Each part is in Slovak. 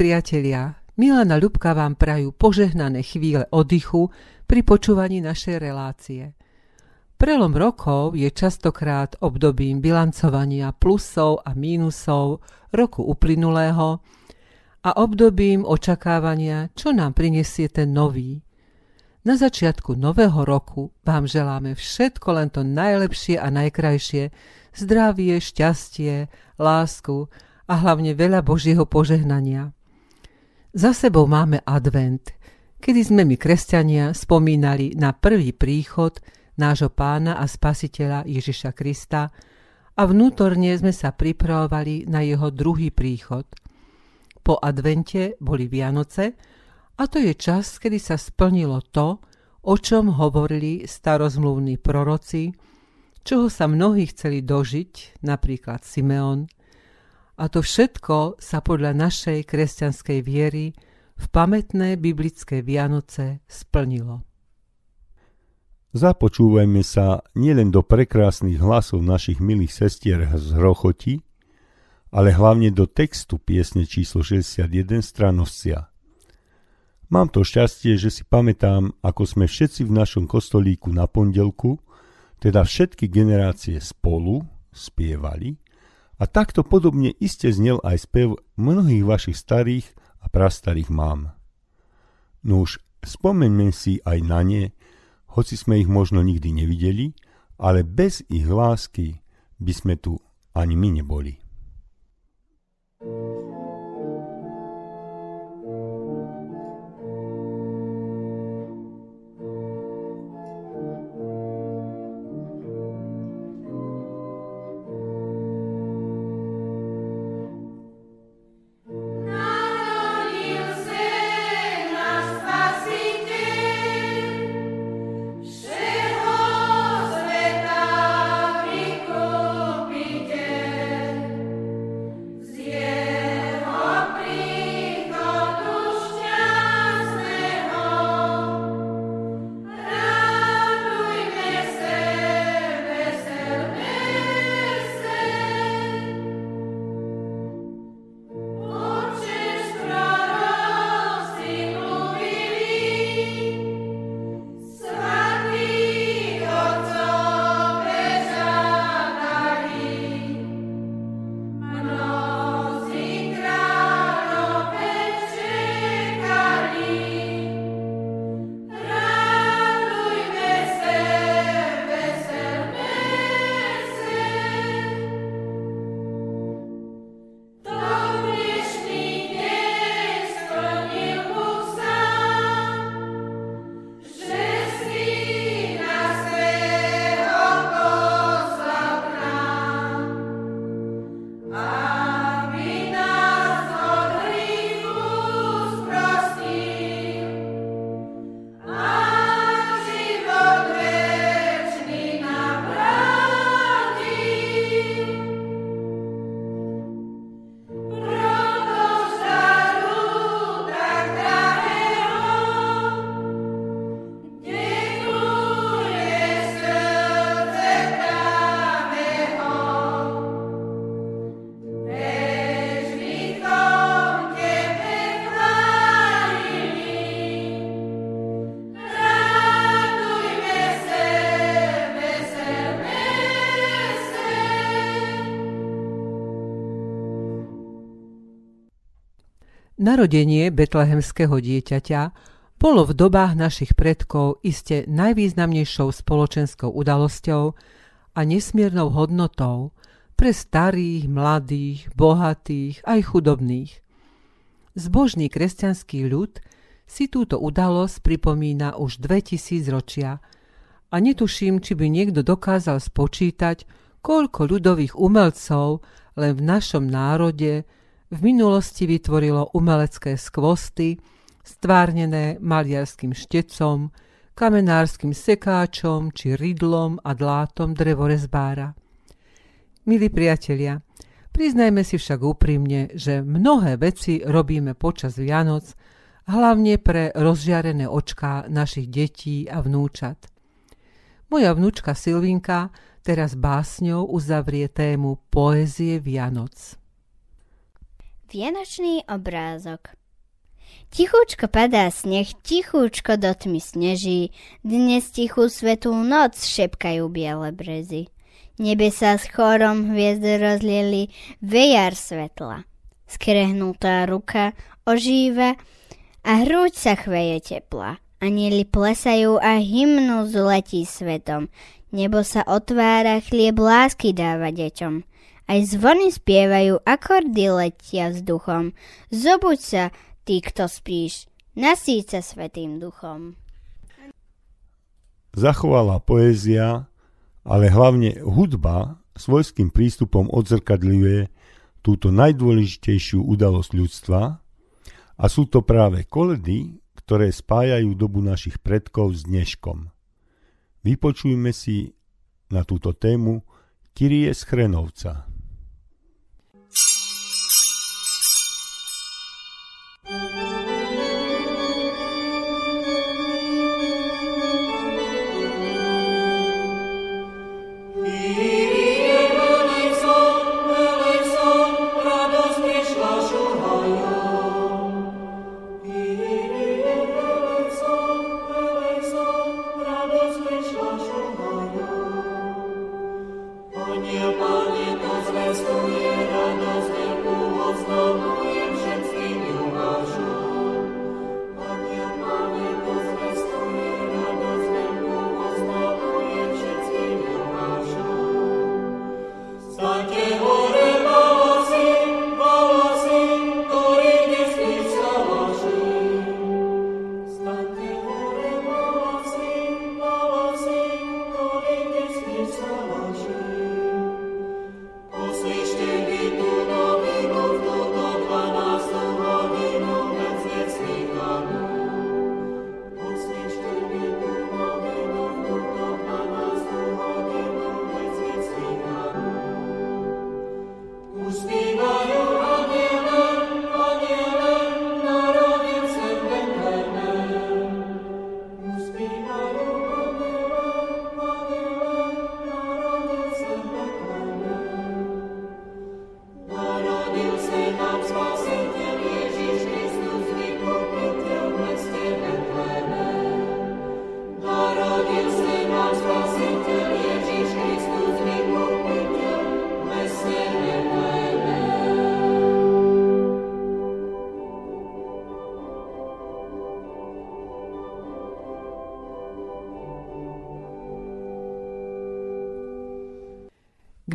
priatelia, Milana Ľubka vám prajú požehnané chvíle oddychu pri počúvaní našej relácie. Prelom rokov je častokrát obdobím bilancovania plusov a mínusov roku uplynulého a obdobím očakávania, čo nám prinesie ten nový. Na začiatku nového roku vám želáme všetko len to najlepšie a najkrajšie, zdravie, šťastie, lásku a hlavne veľa Božieho požehnania. Za sebou máme advent, kedy sme my kresťania spomínali na prvý príchod nášho pána a spasiteľa Ježiša Krista a vnútorne sme sa pripravovali na jeho druhý príchod. Po advente boli Vianoce a to je čas, kedy sa splnilo to, o čom hovorili starozmluvní proroci, čoho sa mnohí chceli dožiť, napríklad Simeon – a to všetko sa podľa našej kresťanskej viery v pamätné biblické Vianoce splnilo. Započúvajme sa nielen do prekrásnych hlasov našich milých sestier z Hrochoti, ale hlavne do textu piesne číslo 61 stranovcia. Mám to šťastie, že si pamätám, ako sme všetci v našom kostolíku na pondelku, teda všetky generácie spolu, spievali – a takto podobne iste znel aj spev mnohých vašich starých a prastarých mám. No už spomeňme si aj na ne, hoci sme ich možno nikdy nevideli, ale bez ich lásky by sme tu ani my neboli. Narodenie betlehemského dieťaťa bolo v dobách našich predkov iste najvýznamnejšou spoločenskou udalosťou a nesmiernou hodnotou pre starých, mladých, bohatých aj chudobných. Zbožný kresťanský ľud si túto udalosť pripomína už 2000 ročia a netuším, či by niekto dokázal spočítať, koľko ľudových umelcov len v našom národe v minulosti vytvorilo umelecké skvosty, stvárnené maliarským štecom, kamenárskym sekáčom či rydlom a dlátom drevorezbára. Milí priatelia, priznajme si však úprimne, že mnohé veci robíme počas Vianoc, hlavne pre rozžiarené očká našich detí a vnúčat. Moja vnúčka Silvinka teraz básňou uzavrie tému poézie Vianoc. Vianočný obrázok Tichúčko padá sneh, tichúčko do tmy sneží, dnes tichú svetú noc šepkajú biele brezy. Nebe sa s chorom hviezd rozlieli, vejar svetla. Skrehnutá ruka ožíva a hrúď sa chveje tepla. Anieli plesajú a hymnu zletí svetom. Nebo sa otvára, chlieb lásky dáva deťom. Aj zvony spievajú, akordy letia vzduchom. Zobuď sa, ty, kto spíš, nasíť sa svetým duchom. Zachovala poézia, ale hlavne hudba svojským prístupom odzrkadľuje túto najdôležitejšiu udalosť ľudstva a sú to práve koledy, ktoré spájajú dobu našich predkov s dneškom. Vypočujme si na túto tému Kyrie Schrenovca. K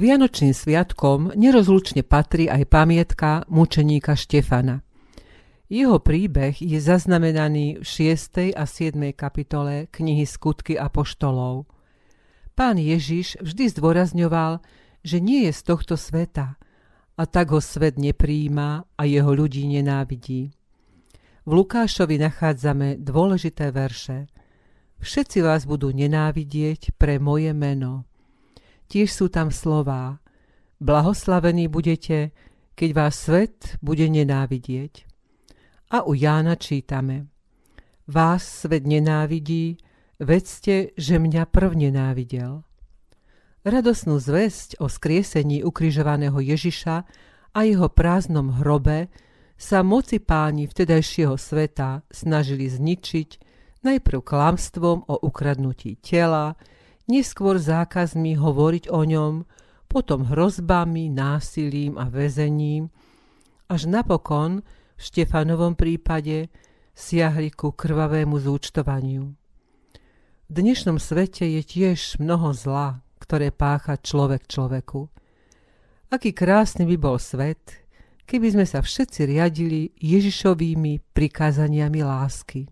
Vianočným sviatkom nerozlučne patrí aj pamietka mučeníka Štefana. Jeho príbeh je zaznamenaný v 6. a 7. kapitole knihy Skutky a poštolov. Pán Ježiš vždy zdôrazňoval, že nie je z tohto sveta a tak ho svet nepríjima a jeho ľudí nenávidí. V Lukášovi nachádzame dôležité verše. Všetci vás budú nenávidieť pre moje meno tiež sú tam slová. Blahoslavení budete, keď vás svet bude nenávidieť. A u Jána čítame. Vás svet nenávidí, vedzte, že mňa prv nenávidel. Radosnú zväzť o skriesení ukrižovaného Ježiša a jeho prázdnom hrobe sa moci páni vtedajšieho sveta snažili zničiť najprv klamstvom o ukradnutí tela, neskôr zákazmi hovoriť o ňom, potom hrozbami, násilím a väzením, až napokon v Štefanovom prípade siahli ku krvavému zúčtovaniu. V dnešnom svete je tiež mnoho zla, ktoré pácha človek človeku. Aký krásny by bol svet, keby sme sa všetci riadili Ježišovými prikázaniami lásky.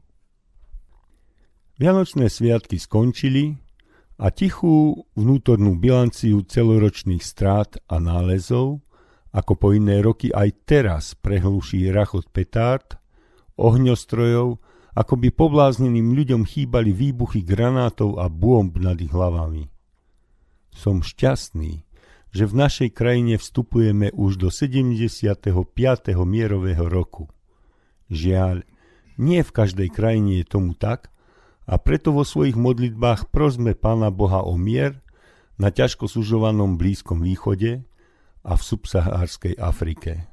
Vianočné sviatky skončili a tichú vnútornú bilanciu celoročných strát a nálezov, ako po iné roky aj teraz prehluší rachot petárd, ohňostrojov, ako by poblázneným ľuďom chýbali výbuchy granátov a bomb nad ich hlavami. Som šťastný, že v našej krajine vstupujeme už do 75. mierového roku. Žiaľ, nie v každej krajine je tomu tak a preto vo svojich modlitbách prosme Pána Boha o mier na ťažko sužovanom Blízkom východe a v subsahárskej Afrike.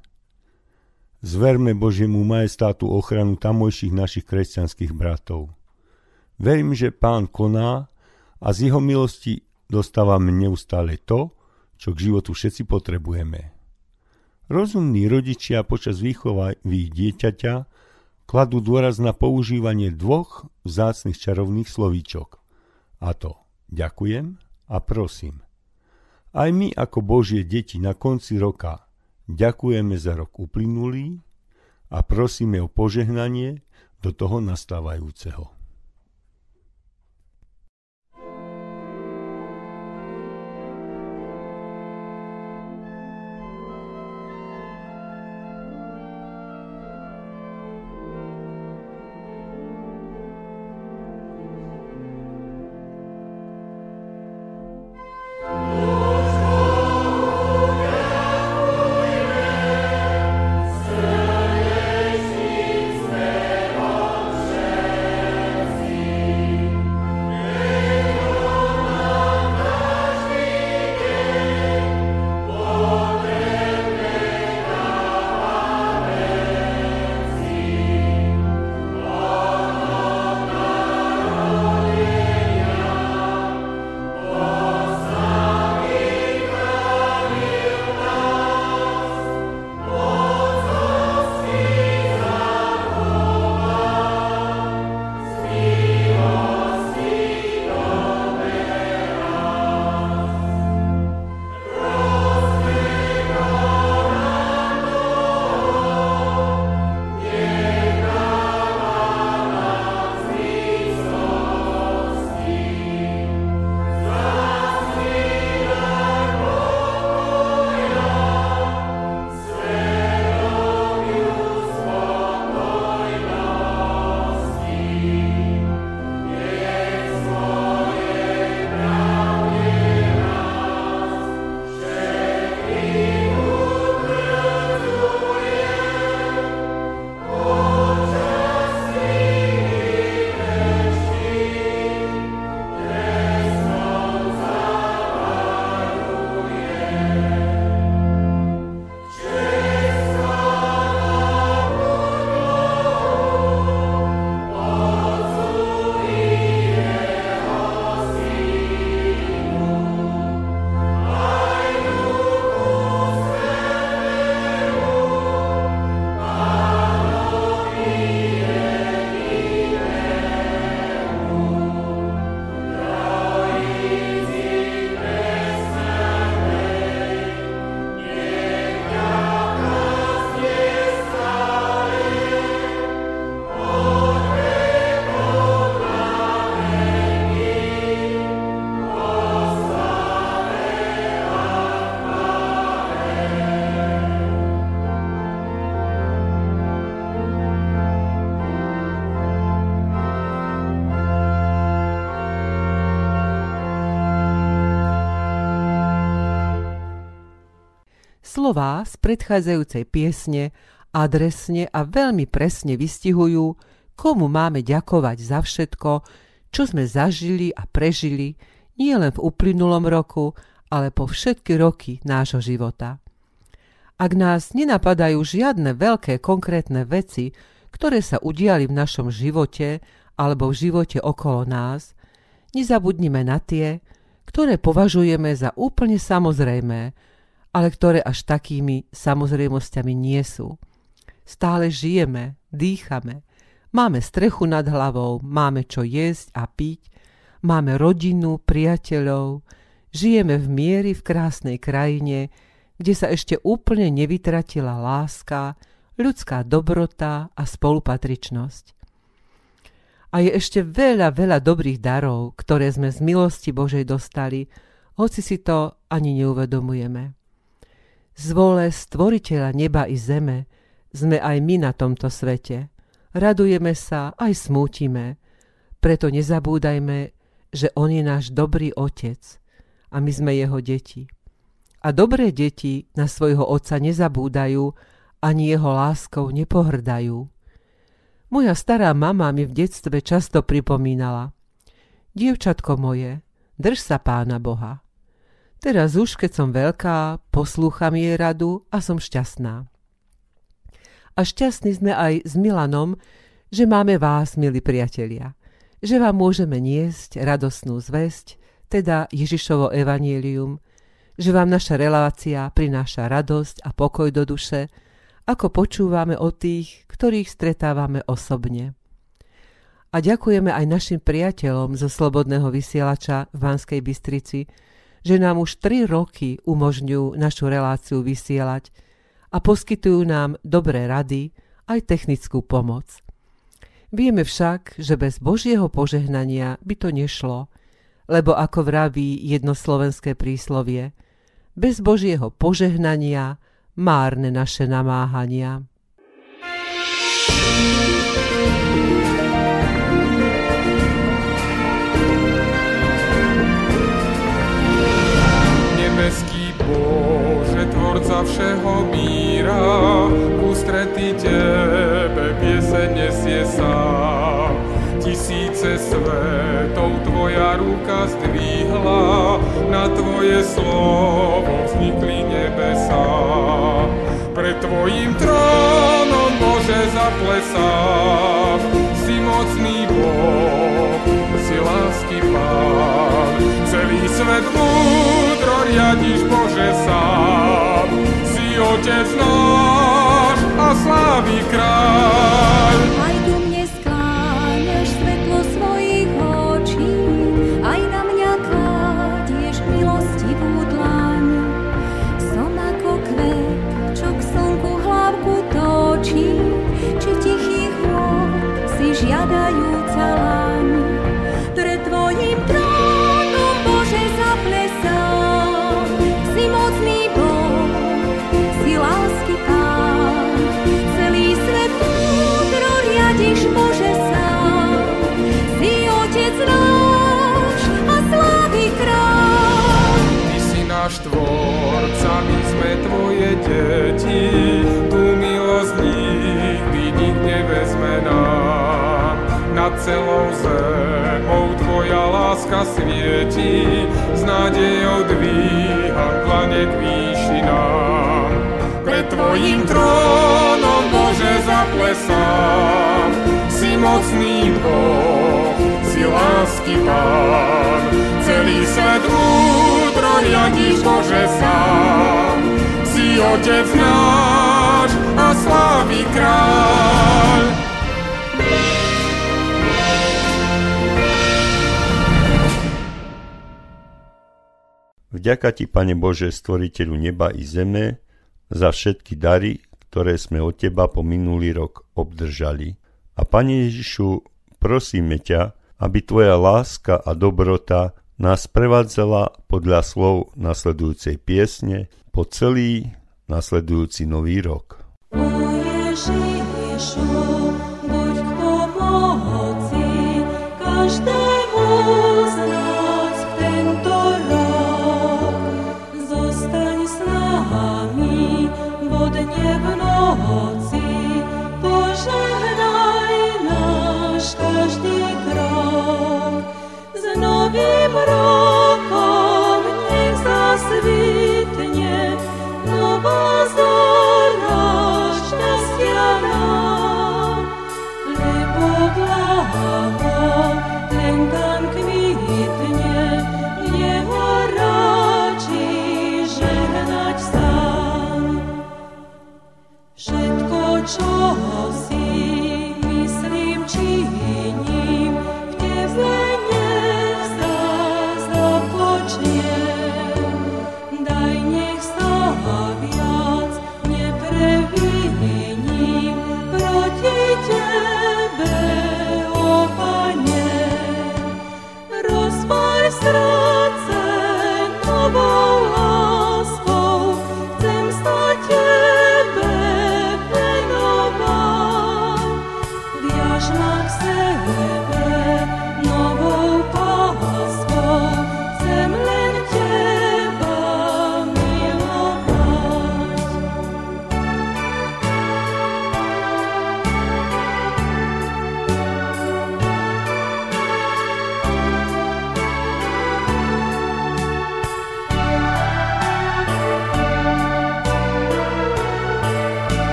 Zverme Božiemu majestátu ochranu tamojších našich kresťanských bratov. Verím, že pán koná a z jeho milosti dostávame neustále to, čo k životu všetci potrebujeme. Rozumní rodičia počas výchovy dieťaťa kladú dôraz na používanie dvoch vzácnych čarovných slovíčok. A to ďakujem a prosím. Aj my ako Božie deti na konci roka ďakujeme za rok uplynulý a prosíme o požehnanie do toho nastávajúceho. Slová z predchádzajúcej piesne adresne a veľmi presne vystihujú, komu máme ďakovať za všetko, čo sme zažili a prežili nie len v uplynulom roku, ale po všetky roky nášho života. Ak nás nenapadajú žiadne veľké konkrétne veci, ktoré sa udiali v našom živote alebo v živote okolo nás, nezabudnime na tie, ktoré považujeme za úplne samozrejmé, ale ktoré až takými samozrejmosťami nie sú. Stále žijeme, dýchame, máme strechu nad hlavou, máme čo jesť a piť, máme rodinu, priateľov, žijeme v miery v krásnej krajine, kde sa ešte úplne nevytratila láska, ľudská dobrota a spolupatričnosť. A je ešte veľa, veľa dobrých darov, ktoré sme z milosti Božej dostali, hoci si to ani neuvedomujeme. Z vole stvoriteľa neba i zeme sme aj my na tomto svete. Radujeme sa, aj smútime. Preto nezabúdajme, že On je náš dobrý otec a my sme jeho deti. A dobré deti na svojho otca nezabúdajú, ani jeho láskou nepohrdajú. Moja stará mama mi v detstve často pripomínala. Dievčatko moje, drž sa pána Boha. Teraz už, keď som veľká, poslúcham jej radu a som šťastná. A šťastní sme aj s Milanom, že máme vás, milí priatelia, že vám môžeme niesť radosnú zväzť, teda Ježišovo evanielium, že vám naša relácia prináša radosť a pokoj do duše, ako počúvame o tých, ktorých stretávame osobne. A ďakujeme aj našim priateľom zo Slobodného vysielača v Banskej Bystrici, že nám už tri roky umožňujú našu reláciu vysielať a poskytujú nám dobré rady aj technickú pomoc. Vieme však, že bez Božieho požehnania by to nešlo, lebo ako vraví jedno slovenské príslovie, bez Božieho požehnania márne naše namáhania. Nebeský Tvorca všeho míra, ústretí Tebe pieseň nesie sám. Tisíce svetov Tvoja ruka zdvihla, na Tvoje slovo vznikli nebesá. Pred Tvojim trónom Bože zaplesá, si mocný Boh, si lásky Pán. Celý svet múdro riadiš Bože sám, Otec náš a slávy kráľ. Celou zemou tvoja láska svieti, s nádejou dvíham dlane k. Pred tvojim trónom, Bože, zaplesám, si mocný Boh, si lásky Pán. Celý svet múdro riadiš, Bože, sám, si Otec náš a slávy kráľ. Vďaka Ti, Pane Bože, stvoriteľu neba i zeme, za všetky dary, ktoré sme od Teba po minulý rok obdržali. A Pane Ježišu, prosíme ťa, aby Tvoja láska a dobrota nás prevádzala podľa slov nasledujúcej piesne po celý nasledujúci nový rok. Ježišu, buď k pomoci každému sembra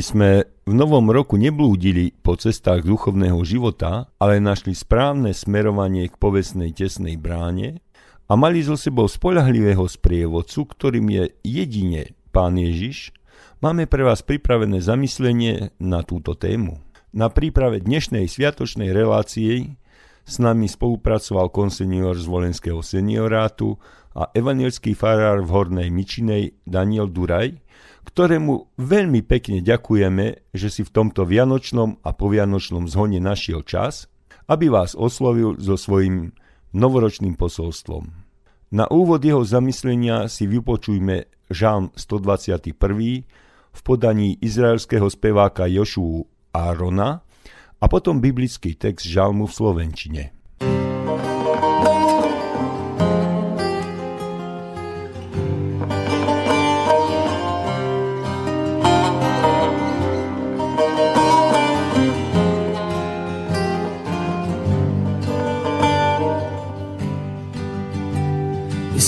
aby sme v novom roku neblúdili po cestách duchovného života, ale našli správne smerovanie k povestnej tesnej bráne a mali so sebou spolahlivého sprievodcu, ktorým je jedine Pán Ježiš, máme pre vás pripravené zamyslenie na túto tému. Na príprave dnešnej sviatočnej relácie s nami spolupracoval konsenior z Volenského seniorátu a evanielský farár v Hornej Mičinej Daniel Duraj, ktorému veľmi pekne ďakujeme, že si v tomto vianočnom a povianočnom zhone našiel čas, aby vás oslovil so svojím novoročným posolstvom. Na úvod jeho zamyslenia si vypočujme žalm 121 v podaní izraelského speváka Jošu Árona a potom biblický text žalmu v Slovenčine.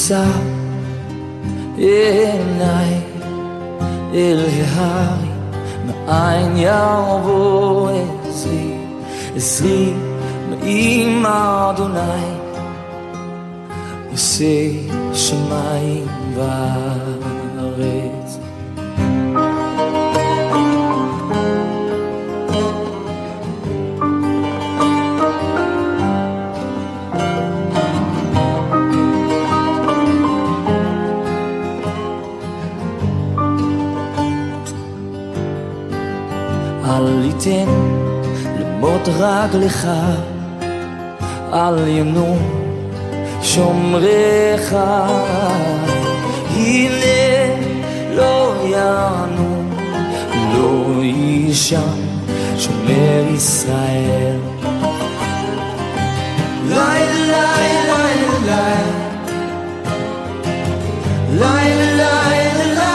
אשא עיניי אל ההרים, מאין יבוא עזרי, עזרי מעם אדוני, עושה שמיים וארץ. אל יתן למות רגלך, אל ימנו שומריך. הנה לא יענו, לא יישן שומר ישראל. לילה, לילה, לילה, לילה, לילה,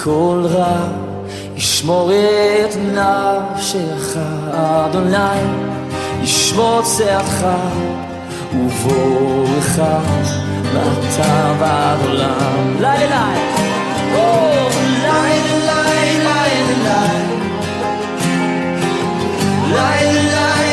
מכל רע, ישמור את נפשך, אדוני ישמור צאתך ובואך מעתה ועד עולם. לילה לילה, או, לילה לילה לילה לילה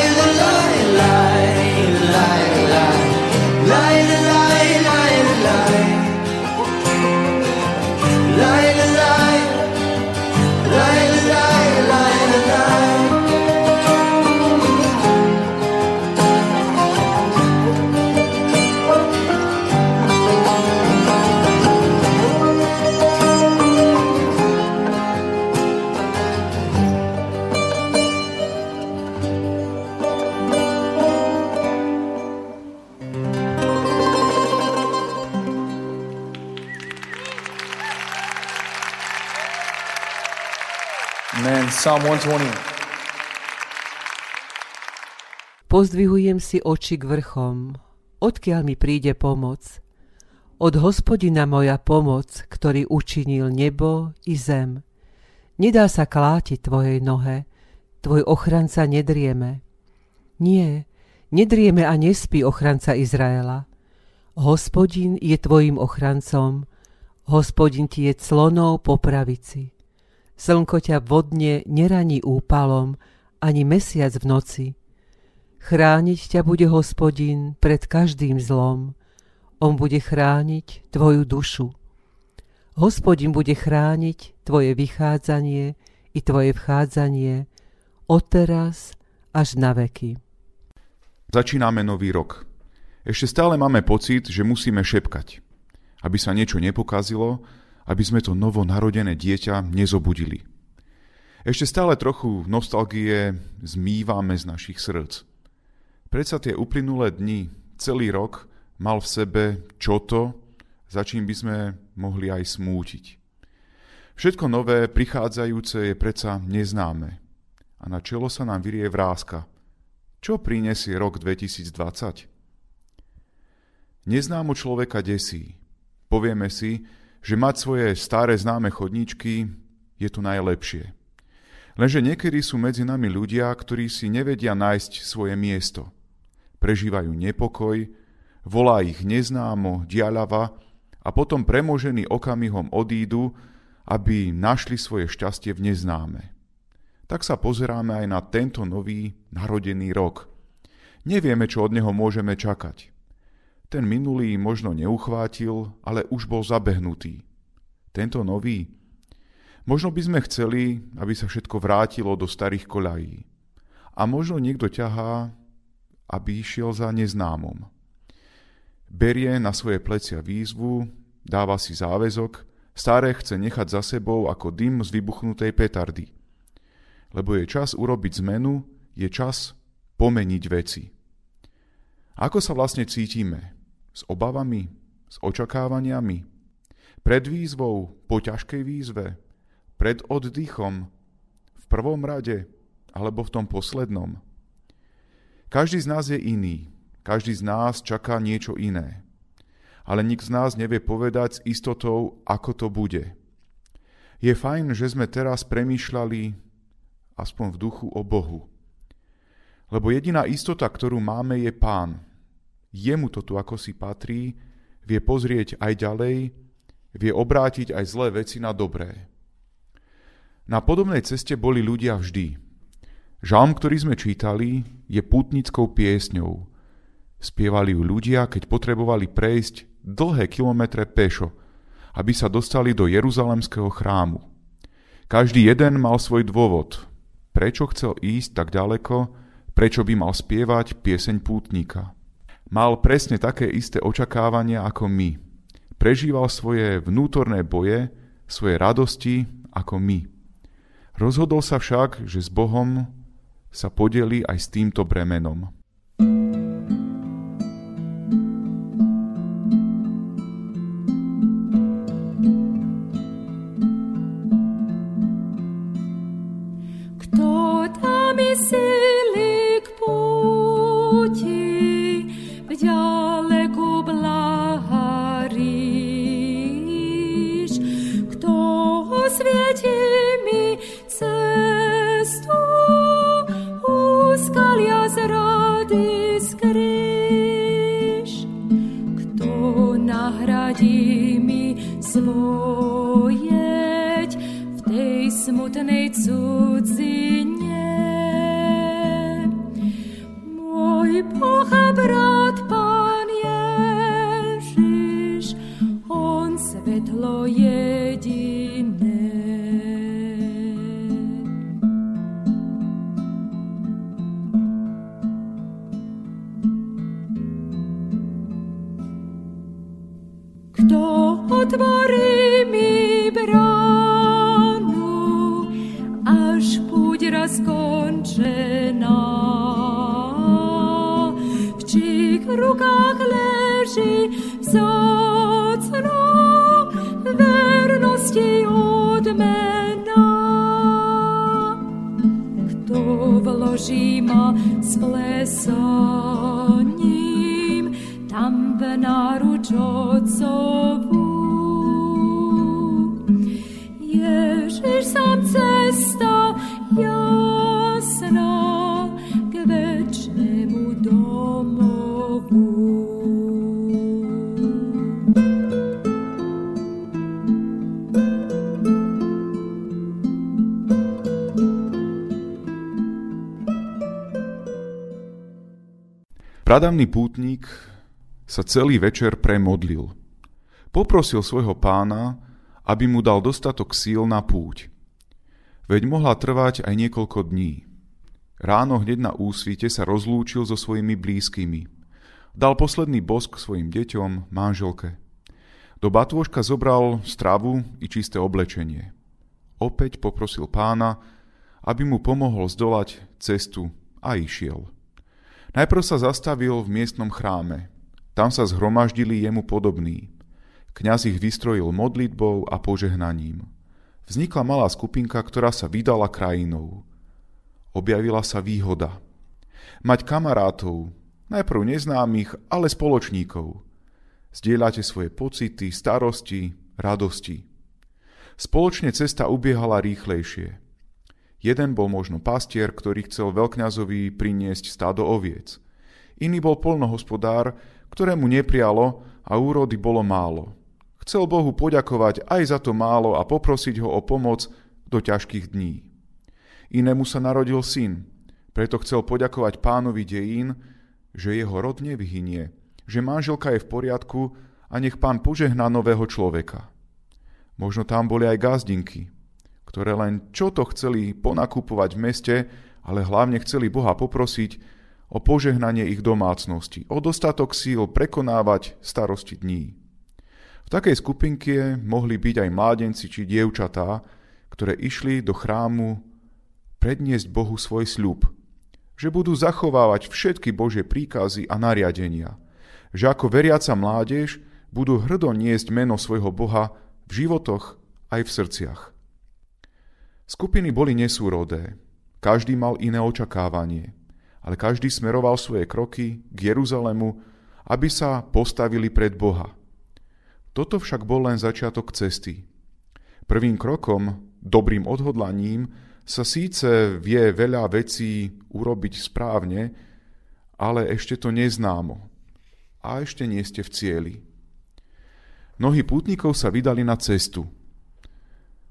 Psalm 120. Pozdvihujem si oči k vrchom, odkiaľ mi príde pomoc. Od hospodina moja pomoc, ktorý učinil nebo i zem. Nedá sa klátiť tvojej nohe, tvoj ochranca nedrieme. Nie, nedrieme a nespí ochranca Izraela. Hospodin je tvojim ochrancom, hospodin ti je clonou po pravici. Slnko ťa vodne neraní úpalom, ani mesiac v noci. Chrániť ťa bude hospodin pred každým zlom. On bude chrániť tvoju dušu. Hospodin bude chrániť tvoje vychádzanie i tvoje vchádzanie od teraz až na veky. Začíname nový rok. Ešte stále máme pocit, že musíme šepkať, aby sa niečo nepokazilo, aby sme to novonarodené dieťa nezobudili. Ešte stále trochu nostalgie zmývame z našich srdc. Predsa tie uplynulé dni, celý rok mal v sebe čo to, za čím by sme mohli aj smútiť. Všetko nové, prichádzajúce je predsa neznáme. A na čelo sa nám vyrie vrázka. Čo prinesie rok 2020? Neznámo človeka desí. Povieme si, že mať svoje staré známe chodníčky je to najlepšie. Lenže niekedy sú medzi nami ľudia, ktorí si nevedia nájsť svoje miesto. Prežívajú nepokoj, volá ich neznámo, diaľava a potom premožení okamihom odídu, aby našli svoje šťastie v neznáme. Tak sa pozeráme aj na tento nový narodený rok. Nevieme, čo od neho môžeme čakať. Ten minulý možno neuchvátil, ale už bol zabehnutý. Tento nový. Možno by sme chceli, aby sa všetko vrátilo do starých koľají. A možno niekto ťahá, aby išiel za neznámom. Berie na svoje plecia výzvu, dáva si záväzok, staré chce nechať za sebou ako dym z vybuchnutej petardy. Lebo je čas urobiť zmenu, je čas pomeniť veci. Ako sa vlastne cítime? S obavami? S očakávaniami? Pred výzvou? Po ťažkej výzve? Pred oddychom? V prvom rade? Alebo v tom poslednom? Každý z nás je iný. Každý z nás čaká niečo iné. Ale nik z nás nevie povedať s istotou, ako to bude. Je fajn, že sme teraz premýšľali aspoň v duchu o Bohu. Lebo jediná istota, ktorú máme, je Pán. Jemu to tu ako si patrí, vie pozrieť aj ďalej, vie obrátiť aj zlé veci na dobré. Na podobnej ceste boli ľudia vždy. Žalm, ktorý sme čítali, je putnickou piesňou, Spievali ju ľudia, keď potrebovali prejsť dlhé kilometre pešo, aby sa dostali do Jeruzalemského chrámu. Každý jeden mal svoj dôvod, prečo chcel ísť tak ďaleko, prečo by mal spievať pieseň pútnika. Mal presne také isté očakávania ako my. Prežíval svoje vnútorné boje, svoje radosti ako my. Rozhodol sa však, že s Bohom sa podeli aj s týmto bremenom. smuta neic sūdzīt. Pradavný pútnik sa celý večer premodlil. Poprosil svojho pána, aby mu dal dostatok síl na púť. Veď mohla trvať aj niekoľko dní. Ráno hneď na úsvite sa rozlúčil so svojimi blízkymi. Dal posledný bosk svojim deťom, manželke. Do batôžka zobral stravu i čisté oblečenie. Opäť poprosil pána, aby mu pomohol zdolať cestu a išiel. Najprv sa zastavil v miestnom chráme. Tam sa zhromaždili jemu podobní. Kňaz ich vystrojil modlitbou a požehnaním. Vznikla malá skupinka, ktorá sa vydala krajinou. Objavila sa výhoda. Mať kamarátov, najprv neznámych, ale spoločníkov. Zdieľate svoje pocity, starosti, radosti. Spoločne cesta ubiehala rýchlejšie. Jeden bol možno pastier, ktorý chcel veľkňazovi priniesť stádo oviec. Iný bol polnohospodár, ktorému neprialo a úrody bolo málo. Chcel Bohu poďakovať aj za to málo a poprosiť ho o pomoc do ťažkých dní. Inému sa narodil syn, preto chcel poďakovať pánovi dejín, že jeho rod nevyhynie, že manželka je v poriadku a nech pán požehná nového človeka. Možno tam boli aj gazdinky, ktoré len čo to chceli ponakupovať v meste, ale hlavne chceli Boha poprosiť o požehnanie ich domácnosti, o dostatok síl prekonávať starosti dní. V takej skupinke mohli byť aj mládenci či dievčatá, ktoré išli do chrámu predniesť Bohu svoj sľub, že budú zachovávať všetky Božie príkazy a nariadenia, že ako veriaca mládež budú hrdo niesť meno svojho Boha v životoch aj v srdciach. Skupiny boli nesúrodé, každý mal iné očakávanie, ale každý smeroval svoje kroky k Jeruzalému, aby sa postavili pred Boha. Toto však bol len začiatok cesty. Prvým krokom, dobrým odhodlaním, sa síce vie veľa vecí urobiť správne, ale ešte to neznámo. A ešte nie ste v cieli. Mnohí pútnikov sa vydali na cestu –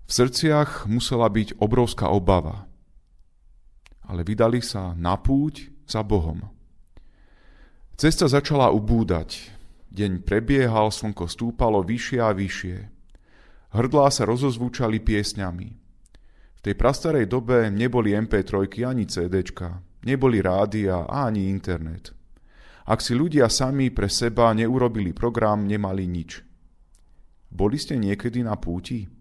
v srdciach musela byť obrovská obava. Ale vydali sa na púť za Bohom. Cesta začala ubúdať. Deň prebiehal, slnko stúpalo vyššie a vyššie. Hrdlá sa rozozvúčali piesňami. V tej prastarej dobe neboli MP3 ani CD, neboli rádia ani internet. Ak si ľudia sami pre seba neurobili program, nemali nič. Boli ste niekedy na púti?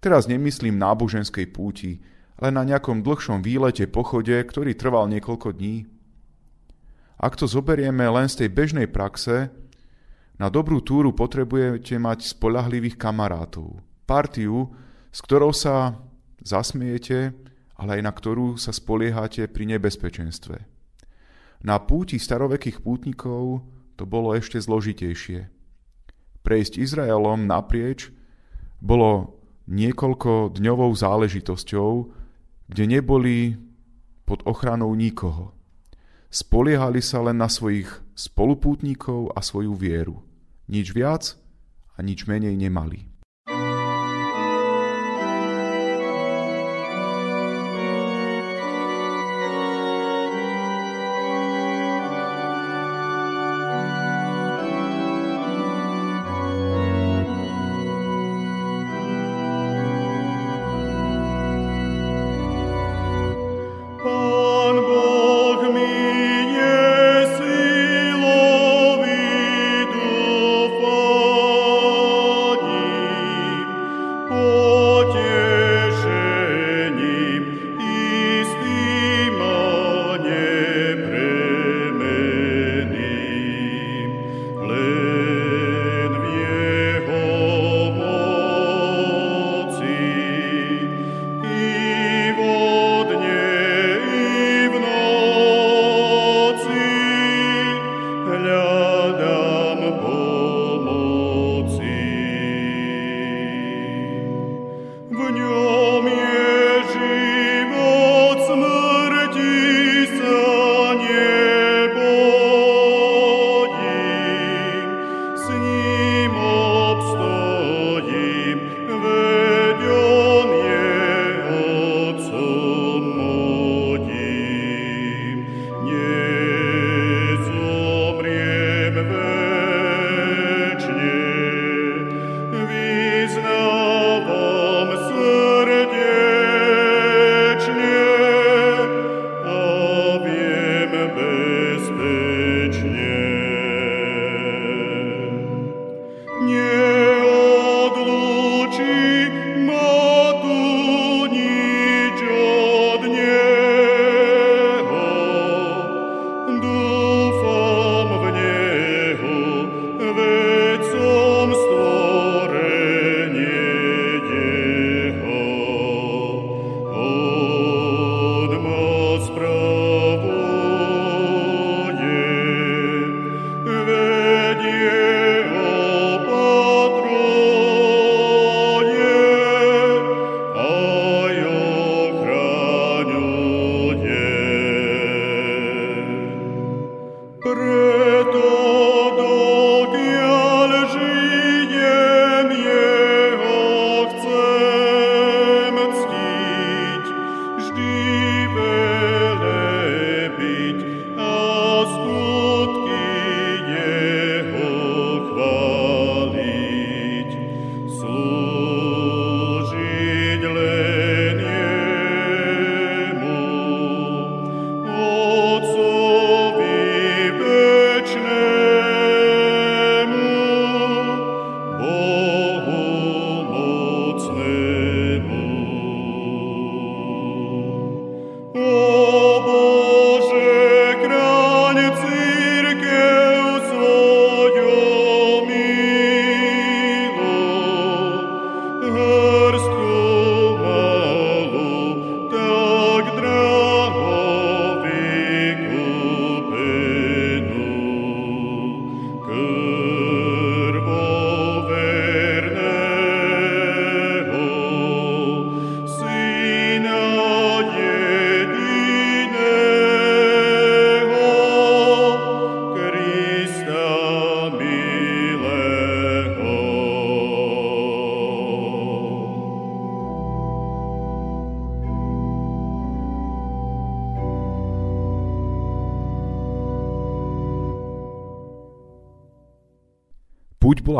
Teraz nemyslím náboženskej púti, ale na nejakom dlhšom výlete, pochode, ktorý trval niekoľko dní. Ak to zoberieme len z tej bežnej praxe, na dobrú túru potrebujete mať spolahlivých kamarátov. Partiu, s ktorou sa zasmiete, ale aj na ktorú sa spoliehate pri nebezpečenstve. Na púti starovekých pútnikov to bolo ešte zložitejšie. Prejsť Izraelom naprieč bolo niekoľko dňovou záležitosťou, kde neboli pod ochranou nikoho. Spoliehali sa len na svojich spolupútnikov a svoju vieru. Nič viac a nič menej nemali.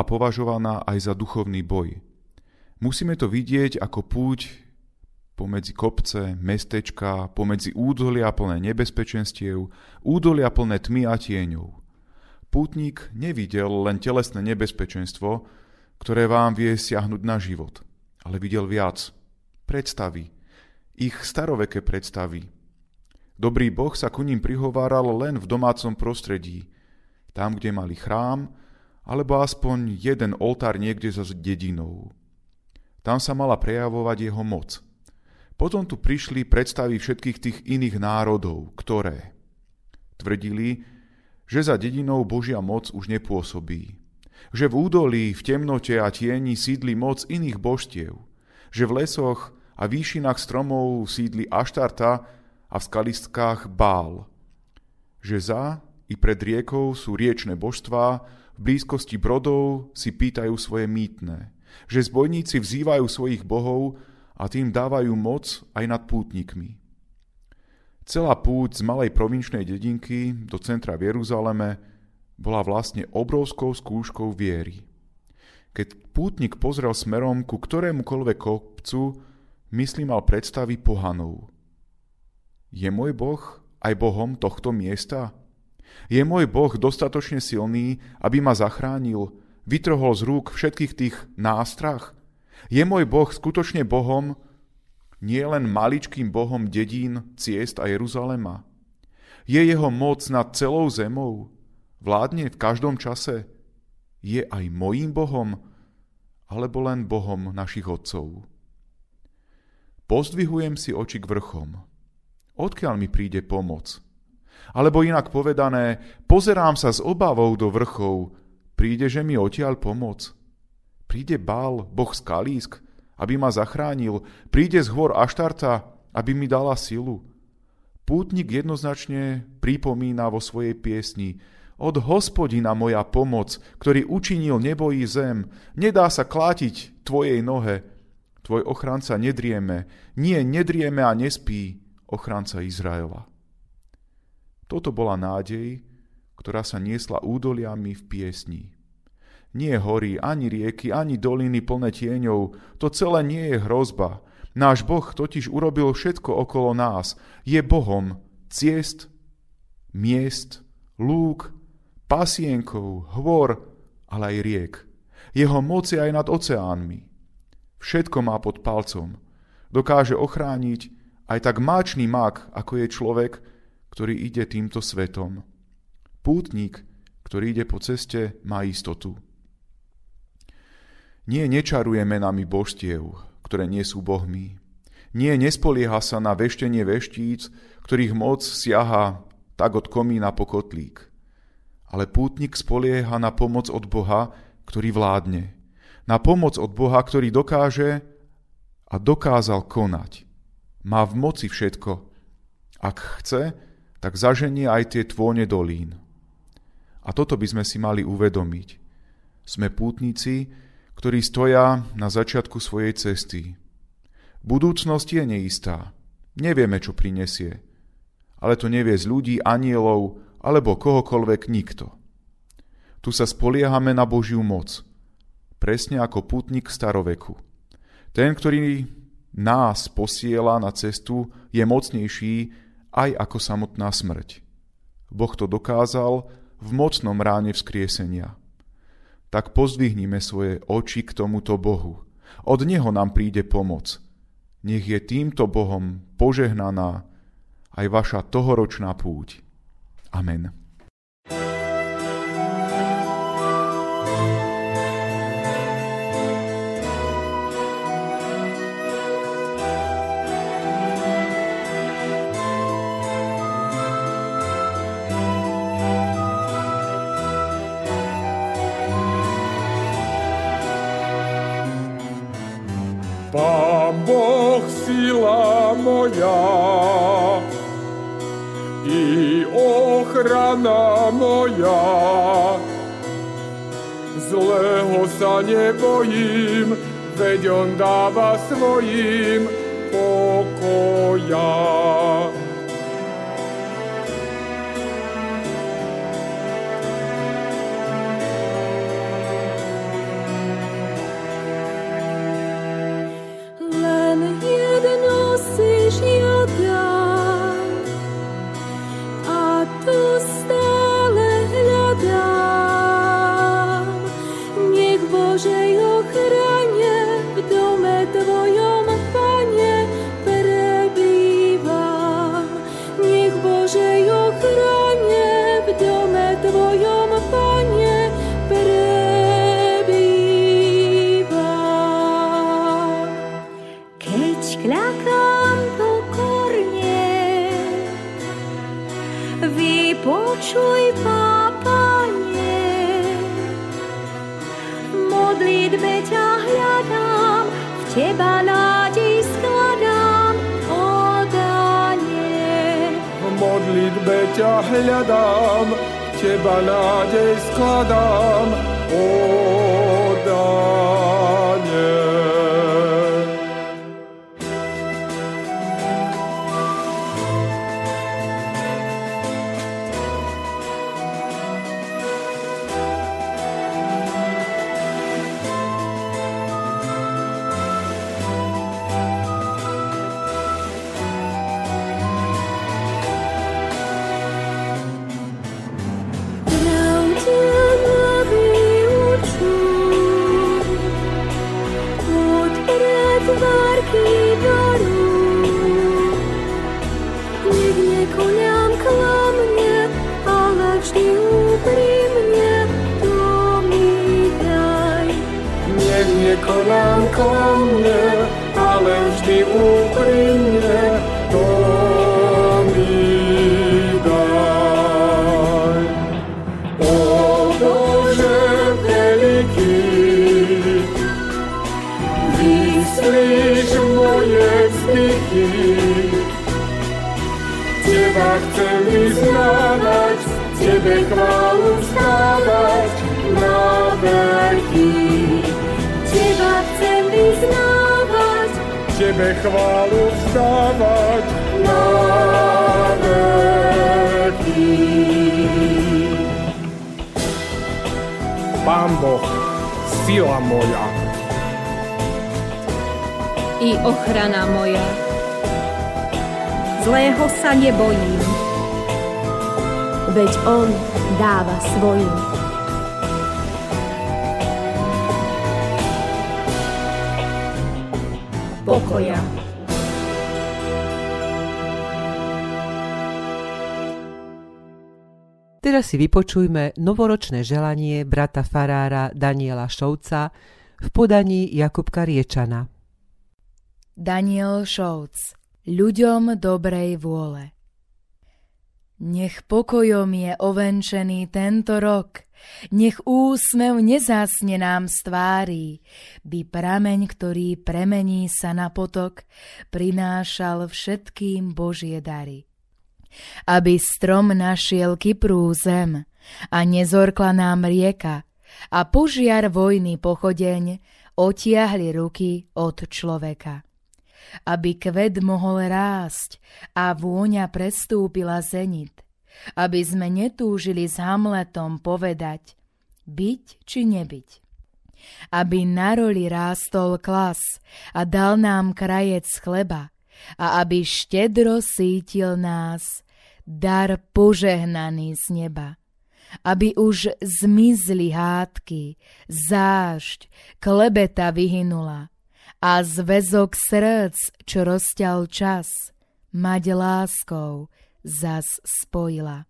Bola považovaná aj za duchovný boj. Musíme to vidieť ako púť pomedzi kopce, mestečka, pomedzi údolia plné nebezpečenstiev, údolia plné tmy a tieňov. Pútnik nevidel len telesné nebezpečenstvo, ktoré vám vie siahnuť na život, ale videl viac. Predstavy, ich staroveké predstavy. Dobrý Boh sa ku ním prihováral len v domácom prostredí, tam, kde mali chrám, alebo aspoň jeden oltár niekde za dedinou. Tam sa mala prejavovať jeho moc. Potom tu prišli predstavy všetkých tých iných národov, ktoré tvrdili, že za dedinou Božia moc už nepôsobí. Že v údolí, v temnote a tieni sídli moc iných božstiev. Že v lesoch a výšinách stromov sídli Aštarta a v skalistkách Bál. Že za i pred riekou sú riečne božstvá, blízkosti brodov si pýtajú svoje mýtne. Že zbojníci vzývajú svojich bohov a tým dávajú moc aj nad pútnikmi. Celá púť z malej provinčnej dedinky do centra v Jeruzaleme bola vlastne obrovskou skúškou viery. Keď pútnik pozrel smerom ku ktorémukoľvek kopcu, myslí mal predstavy pohanov. Je môj Boh aj Bohom tohto miesta? Je môj Boh dostatočne silný, aby ma zachránil, vytrhol z rúk všetkých tých nástrach? Je môj Boh skutočne Bohom, nie len maličkým Bohom dedín, ciest a Jeruzalema? Je jeho moc nad celou zemou? Vládne v každom čase? Je aj mojím Bohom, alebo len Bohom našich otcov? Pozdvihujem si oči k vrchom. Odkiaľ mi príde pomoc? Alebo inak povedané, pozerám sa s obavou do vrchov, prídeže mi odtiaľ pomoc? Príde Bál, boh skalísk, aby ma zachránil, príde z hôr Aštarta, aby mi dala silu. Pútnik jednoznačne pripomína vo svojej piesni od hospodina moja pomoc, ktorý učinil nebo zem, nedá sa klátiť tvojej nohe, Tvoj ochranca nedrieme, nie, nedrieme a nespí, ochranca Izraela. Toto bola nádej, ktorá sa niesla údoliami v piesni. Nie hory, ani rieky, ani doliny plné tieňov, to celé nie je hrozba. Náš Boh totiž urobil všetko okolo nás. Je Bohom ciest, miest, lúk, pasienkov, hvor, ale aj riek. Jeho moc je aj nad oceánmi. Všetko má pod palcom. Dokáže ochrániť aj tak máčný mak, ako je človek, ktorý ide týmto svetom. Pútnik, ktorý ide po ceste, má istotu. Nie nečaruje menami božstiev, ktoré nie sú bohmi. Nie nespolieha sa na veštenie veštíc, ktorých moc siaha tak od komína po kotlík. Ale pútnik spolieha na pomoc od Boha, ktorý vládne, na pomoc od Boha, ktorý dokáže a dokázal konať. Má v moci všetko. Ak chce, tak zaženie aj tie tvône dolín. A toto by sme si mali uvedomiť. Sme pútnici, ktorí stoja na začiatku svojej cesty. Budúcnosť je neistá. Nevieme, čo prinesie. Ale to nevie z ľudí, anielov alebo kohokoľvek nikto. Tu sa spoliehame na Božiu moc – presne ako putník staroveku. Ten, ktorý nás posiela na cestu, je mocnejší aj ako samotná smrť. Boh to dokázal v mocnom ráne vzkriesenia. Tak pozdvihnime svoje oči k tomuto Bohu. Od Neho nám príde pomoc. Nech je týmto Bohom požehnaná aj vaša tohoročná púť. Amen. Ochrana moja. Zlého sa nebojím, veď on dáva svojim pokoja. Hľadám, teba nádej skladám, odanie. Teraz si vypočujme novoročné želanie brata farára Daniela Šovca v podaní Jakubka Riečana. Daniel Šovc Ľuďom dobrej vôle Nech pokojom je ovenčený tento rok, nech úsmev nezásne nám z tvári, by prameň, ktorý premení sa na potok, prinášal všetkým Božie dary. Aby strom našiel kyprú zem a nezorkla nám rieka. A požiar vojny pochodeň otiahli ruky od človeka. Aby kvet mohol rásť a vôňa prestúpila zenit, aby sme netúžili s Hamletom povedať byť či nebyť. Aby na roli rástol klas a dal nám krajec chleba a aby štedro sítil nás dar požehnaný z neba aby už zmizli hádky, zášť, klebeta vyhynula a zväzok srdc, čo rozťal čas, mať láskou zas spojila.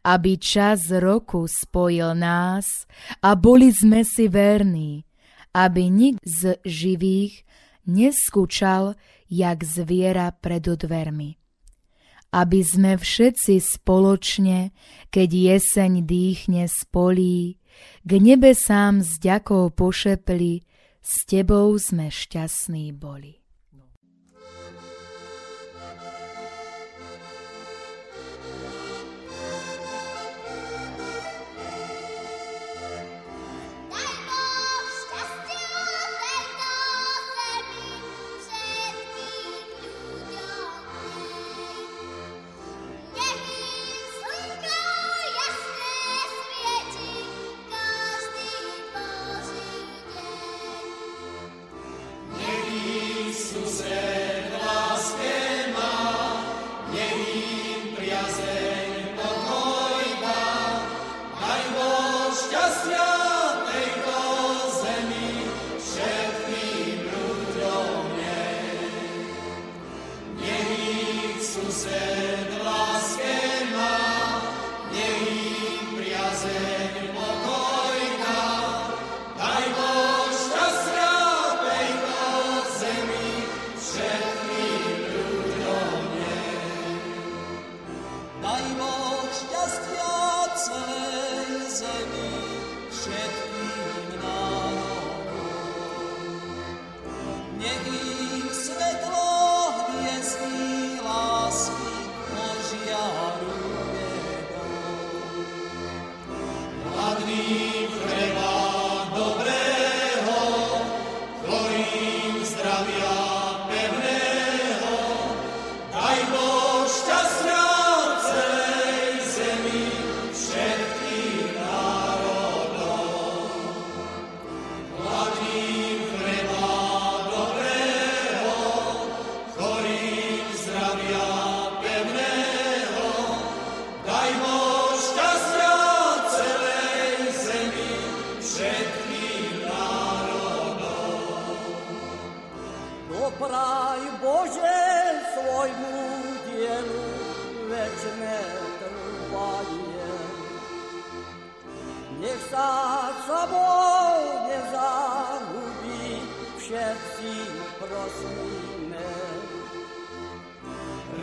Aby čas roku spojil nás a boli sme si verní, aby nik z živých neskúčal, jak zviera pred dvermi. Aby sme všetci spoločne, keď jeseň dýchne z polí, k nebesám s ďakou pošepli, s tebou sme šťastní boli.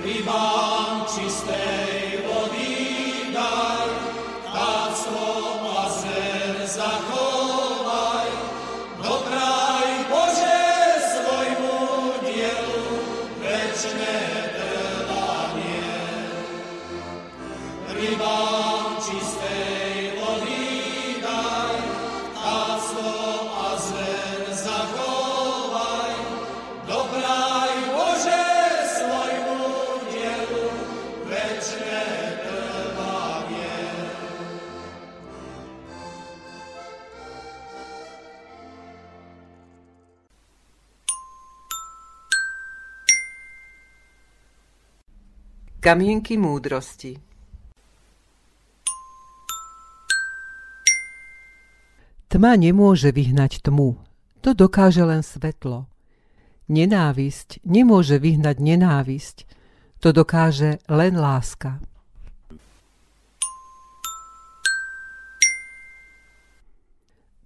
privam stay. Kamienky múdrosti Tma nemôže vyhnať tmu, to dokáže len svetlo. Nenávisť nemôže vyhnať nenávisť, to dokáže len láska.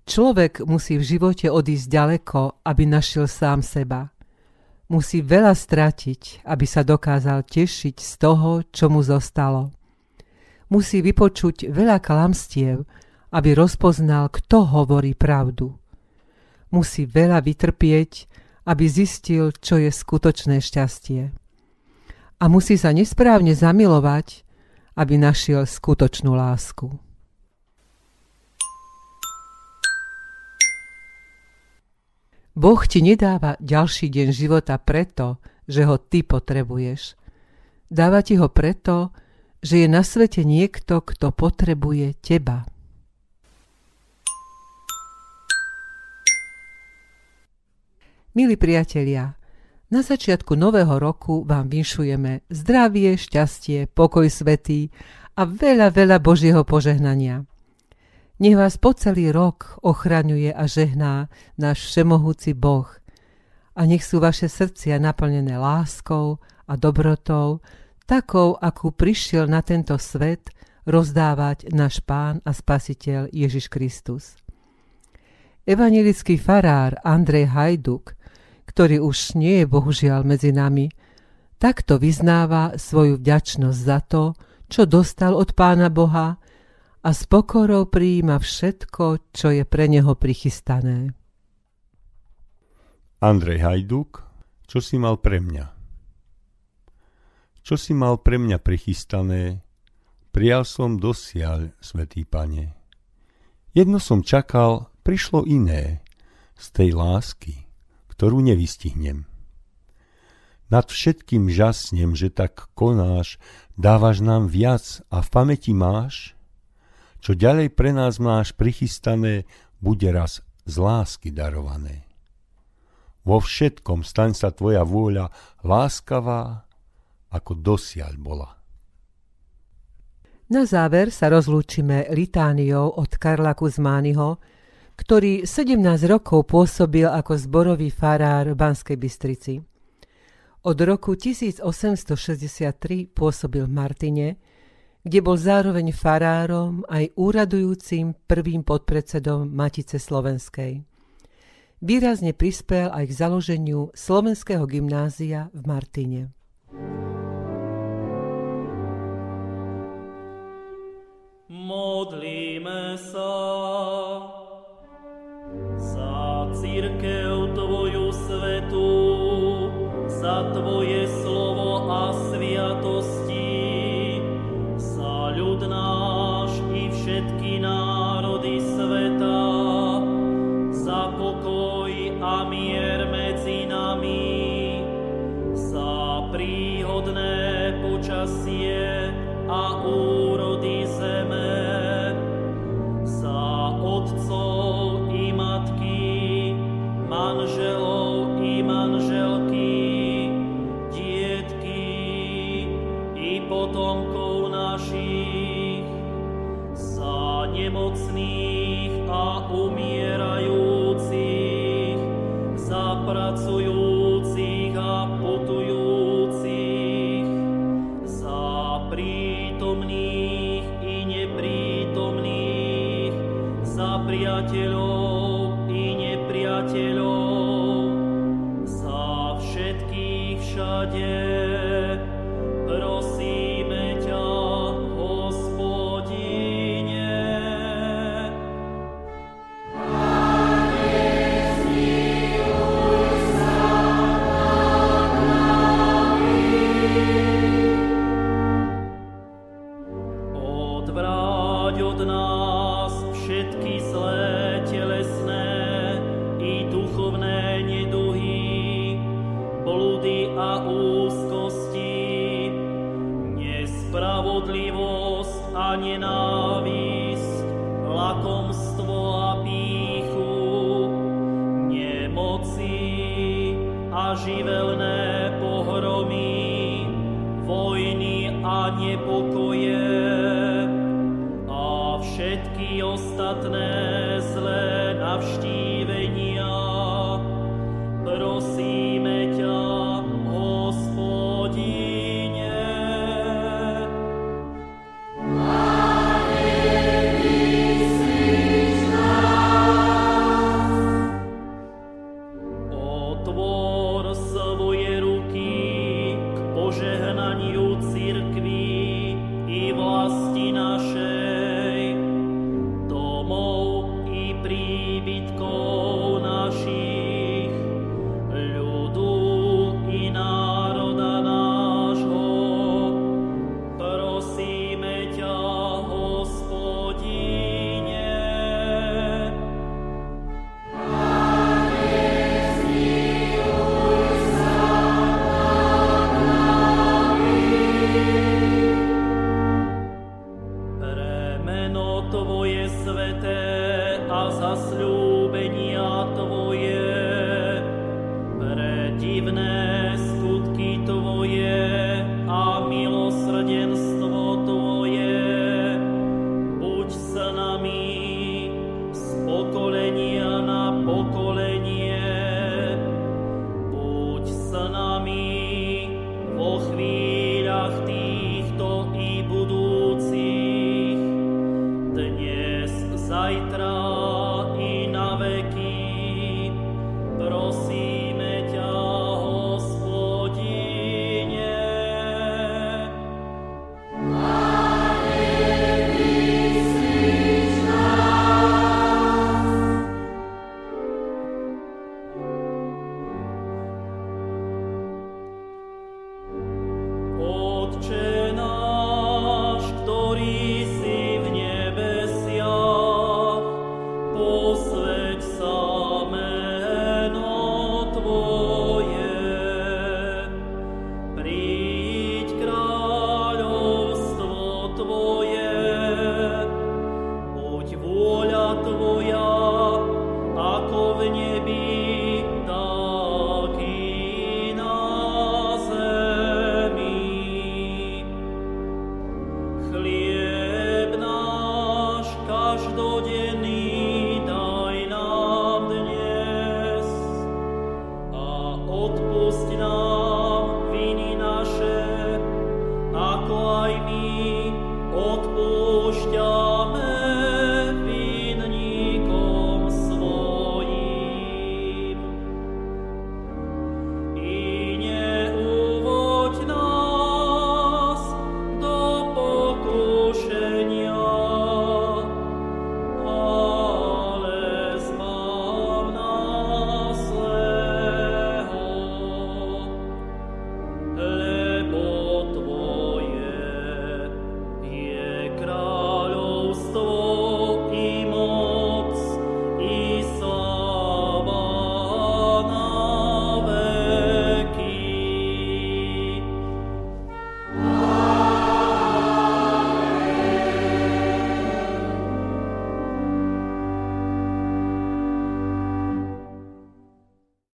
Človek musí v živote odísť ďaleko, aby našiel sám seba. Musí veľa stratiť, aby sa dokázal tešiť z toho, čo mu zostalo. Musí vypočuť veľa klamstiev, aby rozpoznal, kto hovorí pravdu. Musí veľa vytrpieť, aby zistil, čo je skutočné šťastie. A musí sa nesprávne zamilovať, aby našiel skutočnú lásku. Boh ti nedáva ďalší deň života preto, že ho ty potrebuješ. Dáva ti ho preto, že je na svete niekto, kto potrebuje teba. Milí priatelia, na začiatku nového roku vám vinšujeme zdravie, šťastie, pokoj svetý a veľa, veľa Božieho požehnania. Nech vás po celý rok ochraňuje a žehná náš všemohúci Boh a nech sú vaše srdcia naplnené láskou a dobrotou, takou, akú prišiel na tento svet rozdávať náš Pán a Spasiteľ Ježiš Kristus. Evangelický farár Andrej Hajduk, ktorý už nie je bohužiaľ medzi nami, takto vyznáva svoju vďačnosť za to, čo dostal od Pána Boha a s pokorou prijíma všetko, čo je pre neho prichystané. Andrej Hajduk, čo si mal pre mňa? Čo si mal pre mňa prichystané, prijal som dosiaľ, svetý pane. Jedno som čakal, prišlo iné, z tej lásky, ktorú nevystihnem. Nad všetkým žasnem, že tak konáš, dávaš nám viac a v pamäti máš, čo ďalej pre nás máš prichystané, bude raz z lásky darované. Vo všetkom staň sa tvoja vôľa láskavá, ako dosiaľ bola. Na záver sa rozlúčime litániou od Karla Kuzmányho, ktorý 17 rokov pôsobil ako zborový farár v Banskej Bystrici. Od roku 1863 pôsobil v Martine, kde bol zároveň farárom aj úradujúcim prvým podpredsedom Matice Slovenskej. Výrazne prispel aj k založeniu Slovenského gymnázia v Martine. Modlíme sa. moci a živelné pohromy, vojny a nepokoje a všetky ostatné